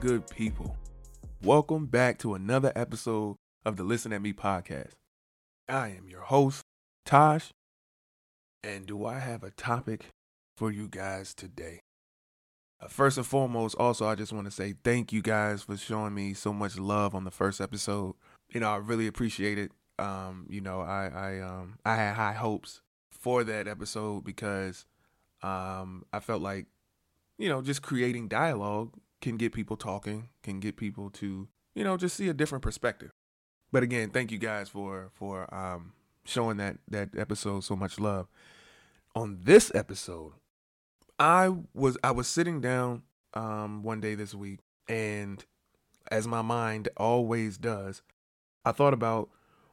Good people? Welcome back to another episode of the Listen at Me podcast. I am your host, Tosh, and do I have a topic for you guys today? Uh, first and foremost, also, I just want to say thank you guys for showing me so much love on the first episode. You know, I really appreciate it. Um, you know, I I um I had high hopes for that episode because um I felt like you know, just creating dialogue can get people talking, can get people to, you know, just see a different perspective. But again, thank you guys for for um showing that that episode so much love. On this episode, I was I was sitting down um one day this week and as my mind always does, I thought about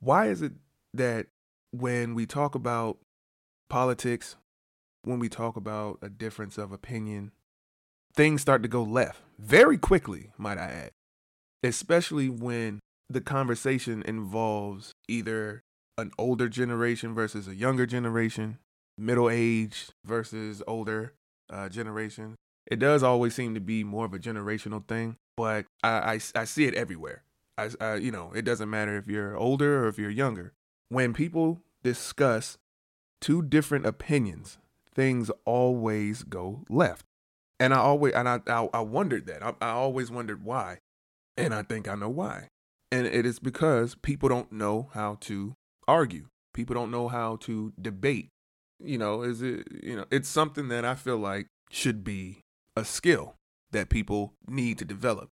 why is it that when we talk about politics, when we talk about a difference of opinion, things start to go left very quickly, might I add. Especially when the conversation involves either an older generation versus a younger generation, middle aged versus older uh, generation. It does always seem to be more of a generational thing, but I, I, I see it everywhere. I, I, you know, it doesn't matter if you're older or if you're younger. When people discuss two different opinions, things always go left. And I always and I I, I wondered that. I, I always wondered why, and I think I know why. And it is because people don't know how to argue. People don't know how to debate. You know, is it you know, it's something that I feel like should be a skill that people need to develop.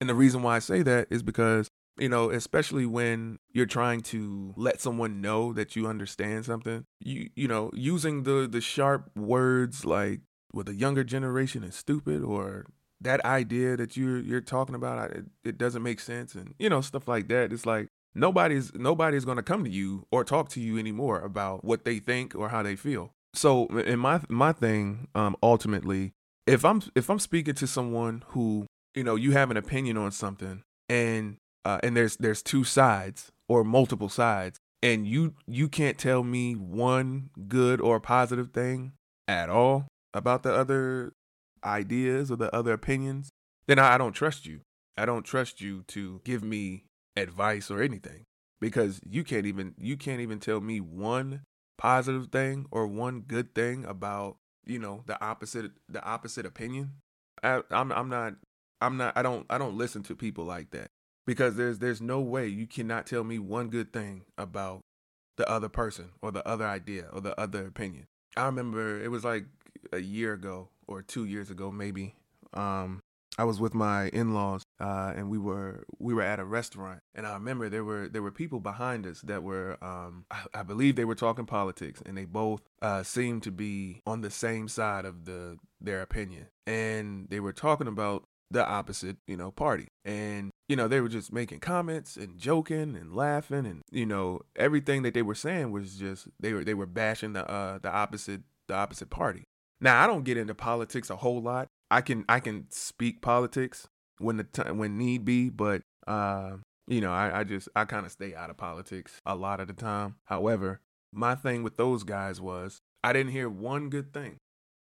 And the reason why I say that is because, you know, especially when you're trying to let someone know that you understand something, you you know, using the the sharp words like with a younger generation is stupid or that idea that you're you're talking about it, it doesn't make sense and you know stuff like that. It's like nobody's nobody's going to come to you or talk to you anymore about what they think or how they feel. So in my my thing um ultimately if i'm if i'm speaking to someone who you know you have an opinion on something and uh, and there's there's two sides or multiple sides and you you can't tell me one good or positive thing at all about the other ideas or the other opinions, then I, don't trust you. I don't trust you to give me advice or anything because you can't even you can't even tell me one positive thing or one good thing about you know the opposite the opposite opinion. I, I'm I'm not I'm not I don't I don't listen to people like that because there's there's no way you cannot tell me one good thing about the other person or the other idea or the other opinion. I remember it was like a year ago or two years ago, maybe. Um, I was with my in-laws, uh, and we were we were at a restaurant, and I remember there were there were people behind us that were, um, I, I, believe they were talking politics, and they both uh, seemed to be on the same side of the their opinion, and they were talking about the opposite, you know, party, and you know they were just making comments and joking and laughing, and you know everything that they were saying was just they were they were bashing the uh, the opposite the opposite party, now, I don't get into politics a whole lot. I can I can speak politics when the time when need be, but uh, you know, I, I just I kind of stay out of politics a lot of the time. However, my thing with those guys was I didn't hear one good thing.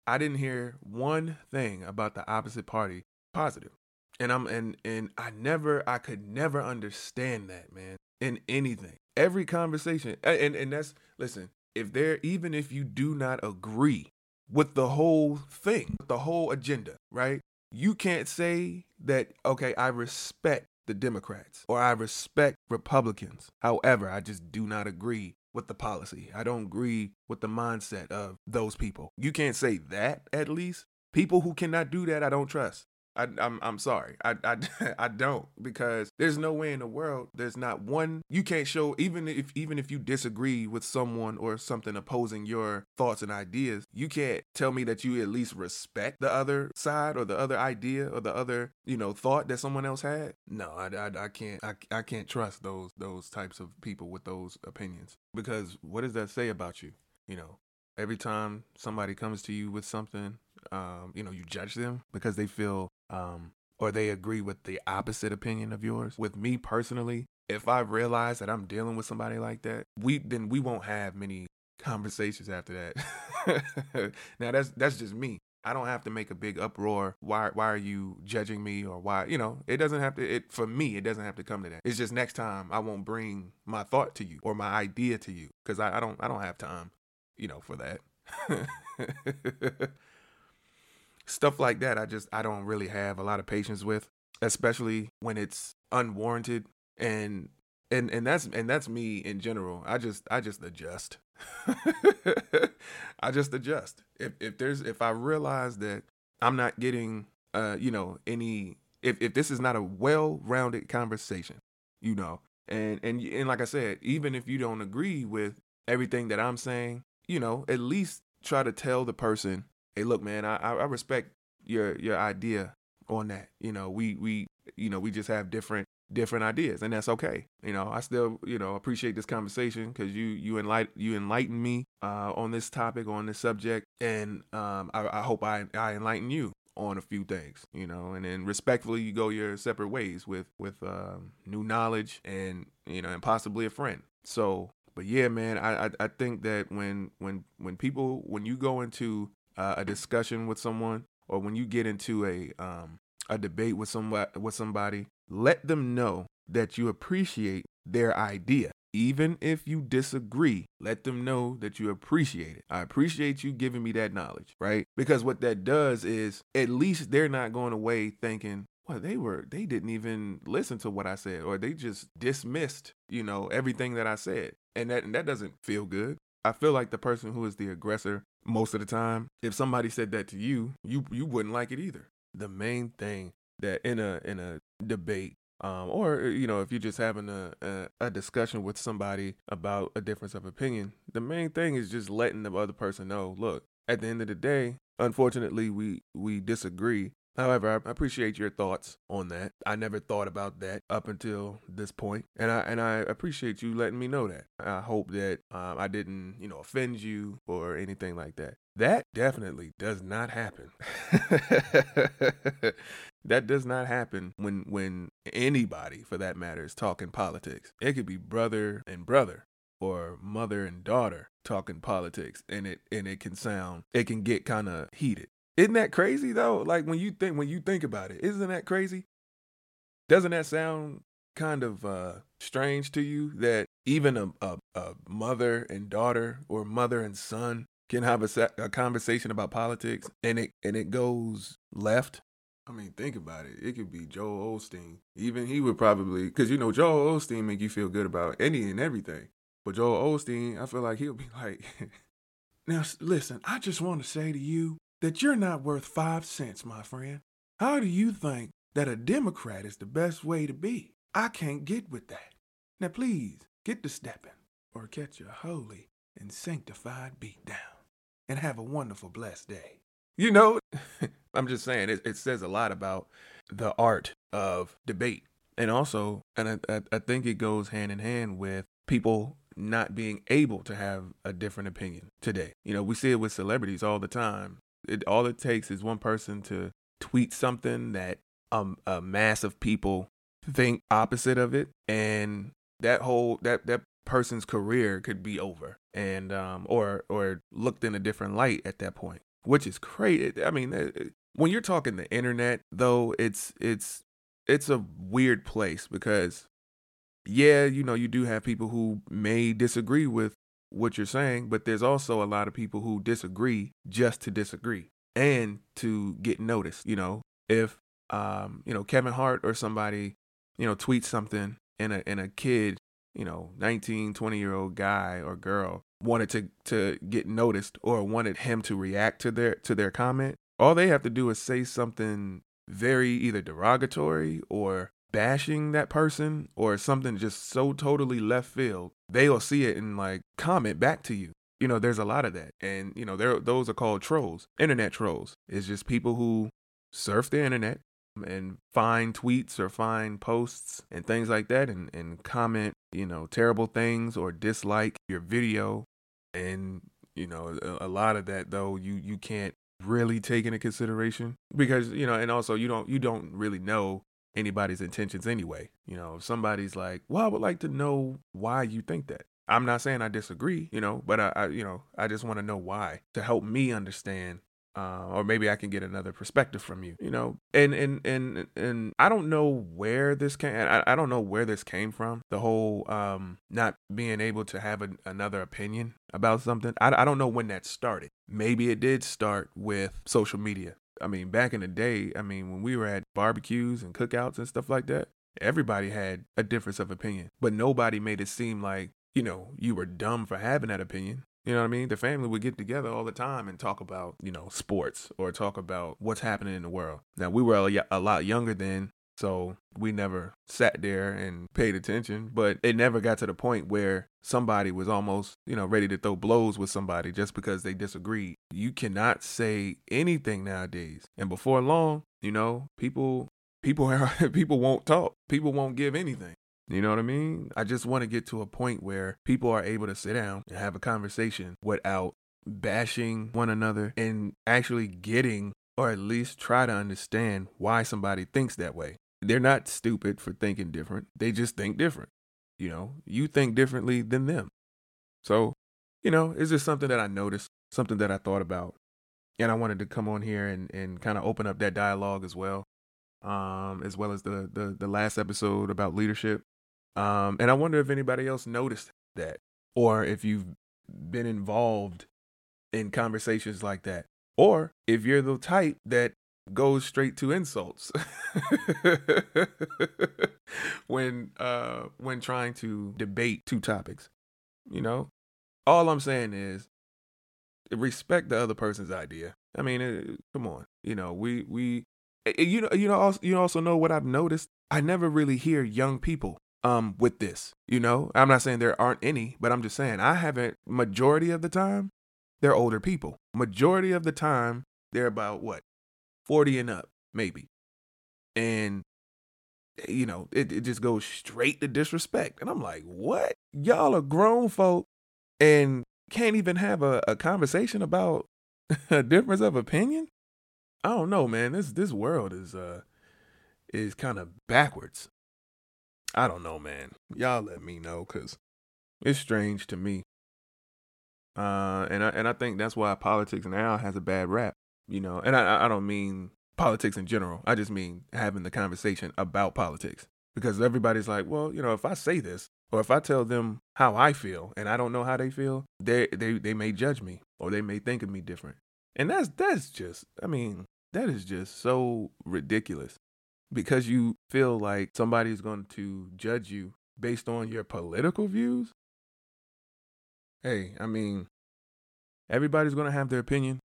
I didn't hear one thing about the opposite party positive. And I'm and and I never I could never understand that, man, in anything. Every conversation and and that's listen, if there even if you do not agree with the whole thing, the whole agenda, right? You can't say that, okay, I respect the Democrats or I respect Republicans. However, I just do not agree with the policy. I don't agree with the mindset of those people. You can't say that at least. People who cannot do that, I don't trust. I, am I'm, I'm sorry. I, I, I don't because there's no way in the world there's not one you can't show even if even if you disagree with someone or something opposing your thoughts and ideas, you can't tell me that you at least respect the other side or the other idea or the other you know thought that someone else had. No, I, I, I can't I, I can't trust those those types of people with those opinions because what does that say about you? You know, every time somebody comes to you with something um, you know, you judge them because they feel um, or they agree with the opposite opinion of yours. With me personally, if I realize that I'm dealing with somebody like that, we then we won't have many conversations after that. now that's that's just me. I don't have to make a big uproar. Why why are you judging me or why, you know, it doesn't have to it for me, it doesn't have to come to that. It's just next time I won't bring my thought to you or my idea to you cuz I, I don't I don't have time, you know, for that. Stuff like that I just I don't really have a lot of patience with, especially when it's unwarranted and and and that's and that's me in general. I just I just adjust. I just adjust. If if there's if I realize that I'm not getting uh you know any if if this is not a well-rounded conversation, you know, and and and like I said, even if you don't agree with everything that I'm saying, you know, at least try to tell the person, hey, look, man, I I respect your your idea on that. You know, we we you know we just have different different ideas and that's okay you know i still you know appreciate this conversation because you you enlighten you enlighten me uh, on this topic on this subject and um, I, I, hope I, I enlighten you on a few things you know and then respectfully you go your separate ways with with uh, new knowledge and you know and possibly a friend so but yeah man I, I, I think that when when when people when you go into uh, a discussion with someone or when you get into a um a debate with somebody with somebody let them know that you appreciate their idea. Even if you disagree, let them know that you appreciate it. I appreciate you giving me that knowledge, right? Because what that does is at least they're not going away thinking, well, they were they didn't even listen to what I said or they just dismissed, you know, everything that I said. And that and that doesn't feel good. I feel like the person who is the aggressor most of the time, if somebody said that to you, you you wouldn't like it either. The main thing that in a in a debate um, or uh, you know if you're just having a, a, a discussion with somebody about a difference of opinion the main thing is just letting the other person know look at the end of the day unfortunately we we disagree However, I appreciate your thoughts on that. I never thought about that up until this point, and I and I appreciate you letting me know that. I hope that um, I didn't, you know, offend you or anything like that. That definitely does not happen. that does not happen when when anybody, for that matter, is talking politics. It could be brother and brother or mother and daughter talking politics, and it and it can sound, it can get kind of heated. Isn't that crazy though? Like when you think when you think about it, isn't that crazy? Doesn't that sound kind of uh, strange to you that even a, a, a, mother and daughter or mother and son can have a, a conversation about politics and it and it goes left? I mean, think about it. It could be Joel Osteen. Even he would probably, because you know, Joel Osteen make you feel good about any and everything. But Joel Osteen, I feel like he'll be like, now listen, I just want to say to you that you're not worth five cents, my friend. How do you think that a Democrat is the best way to be? I can't get with that. Now, please get to stepping or catch a holy and sanctified beat down and have a wonderful, blessed day. You know, I'm just saying, it, it says a lot about the art of debate. And also, and I, I think it goes hand in hand with people not being able to have a different opinion today. You know, we see it with celebrities all the time it all it takes is one person to tweet something that um, a mass of people think opposite of it, and that whole that that person's career could be over, and um, or or looked in a different light at that point, which is crazy. I mean, when you're talking the internet, though, it's it's it's a weird place because yeah, you know, you do have people who may disagree with what you're saying, but there's also a lot of people who disagree just to disagree and to get noticed. You know, if um, you know, Kevin Hart or somebody, you know, tweets something and a and a kid, you know, 19, 20 year old guy or girl wanted to to get noticed or wanted him to react to their to their comment, all they have to do is say something very either derogatory or bashing that person or something just so totally left field, they'll see it and like comment back to you. You know, there's a lot of that. And, you know, there those are called trolls. Internet trolls. It's just people who surf the internet and find tweets or find posts and things like that and, and comment, you know, terrible things or dislike your video. And, you know, a, a lot of that though, you you can't really take into consideration because, you know, and also you don't you don't really know anybody's intentions anyway. You know, if somebody's like, well, I would like to know why you think that. I'm not saying I disagree, you know, but I, I you know, I just want to know why to help me understand uh, or maybe I can get another perspective from you, you know. And and and and I don't know where this came. I, I don't know where this came from. The whole um, not being able to have another opinion about something. I, I don't know when that started. Maybe it did start with social media. I mean, back in the day, I mean, when we were at barbecues and cookouts and stuff like that, everybody had a difference of opinion, but nobody made it seem like you know you were dumb for having that opinion. You know what I mean? The family would get together all the time and talk about, you know, sports or talk about what's happening in the world. Now, we were a, lot younger then, so we never sat there and paid attention, but it never got to the point where somebody was almost, you know, ready to throw blows with somebody just because they disagreed. You cannot say anything nowadays. And before long, you know, people people are, people won't talk. People won't give anything. You know what I mean? I just want to get to a point where people are able to sit down and have a conversation without bashing one another and actually getting or at least try to understand why somebody thinks that way. They're not stupid for thinking different. They just think different. You know, you think differently than them. So, you know, it's just something that I noticed, something that I thought about. And I wanted to come on here and, and kind of open up that dialogue as well. Um, as well as the, the the last episode about leadership. Um, and I wonder if anybody else noticed that, or if you've been involved in conversations like that, or if you're the type that goes straight to insults when uh when trying to debate two topics. You know, all I'm saying is respect the other person's idea. I mean, it, come on, you know, we we eh, you know you know also you also know what I've noticed. I never really hear young people um with this. You know, I'm not saying there aren't any, but I'm just saying I haven't majority of the time they're older people. Majority of the time they're about what 40 and up, maybe. And eh, you know, it, it just goes straight to disrespect. And I'm like, what? Y'all are grown folk and can't even have a, a conversation about a difference of opinion? I don't know, man. This this world is uh is kind of backwards. I don't know, man. Y'all let me know because it's strange to me. Uh, and I and I think that's why politics now has a bad rap. You know, and I I don't mean politics in general. I just mean having the conversation about politics because everybody's like, well, you know, if I say this or if I tell them how I feel and I don't know how they feel, they they they may judge me or they may think of me different. And that's that's just I mean, that is just so ridiculous because you feel like somebody's going to judge you based on your political views. Hey, I mean, everybody's going to have their opinion.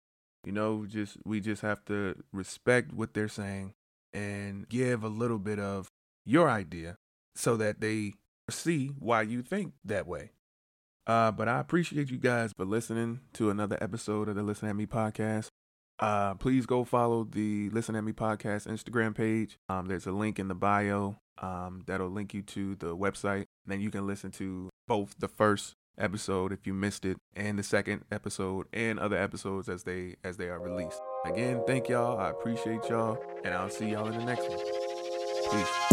You know, just we just have to respect what they're saying and give a little bit of your idea so that they see why you think that way. Uh, but I appreciate you guys for listening to another episode of the Listen at Me podcast. Uh, please go follow the Listen at Me podcast Instagram page. Um, there's a link in the bio um, that'll link you to the website. Then you can listen to both the first episode if you missed it, and the second episode, and other episodes as they as they are released. Again, thank y'all. I appreciate y'all, and I'll see y'all in the next one. Peace.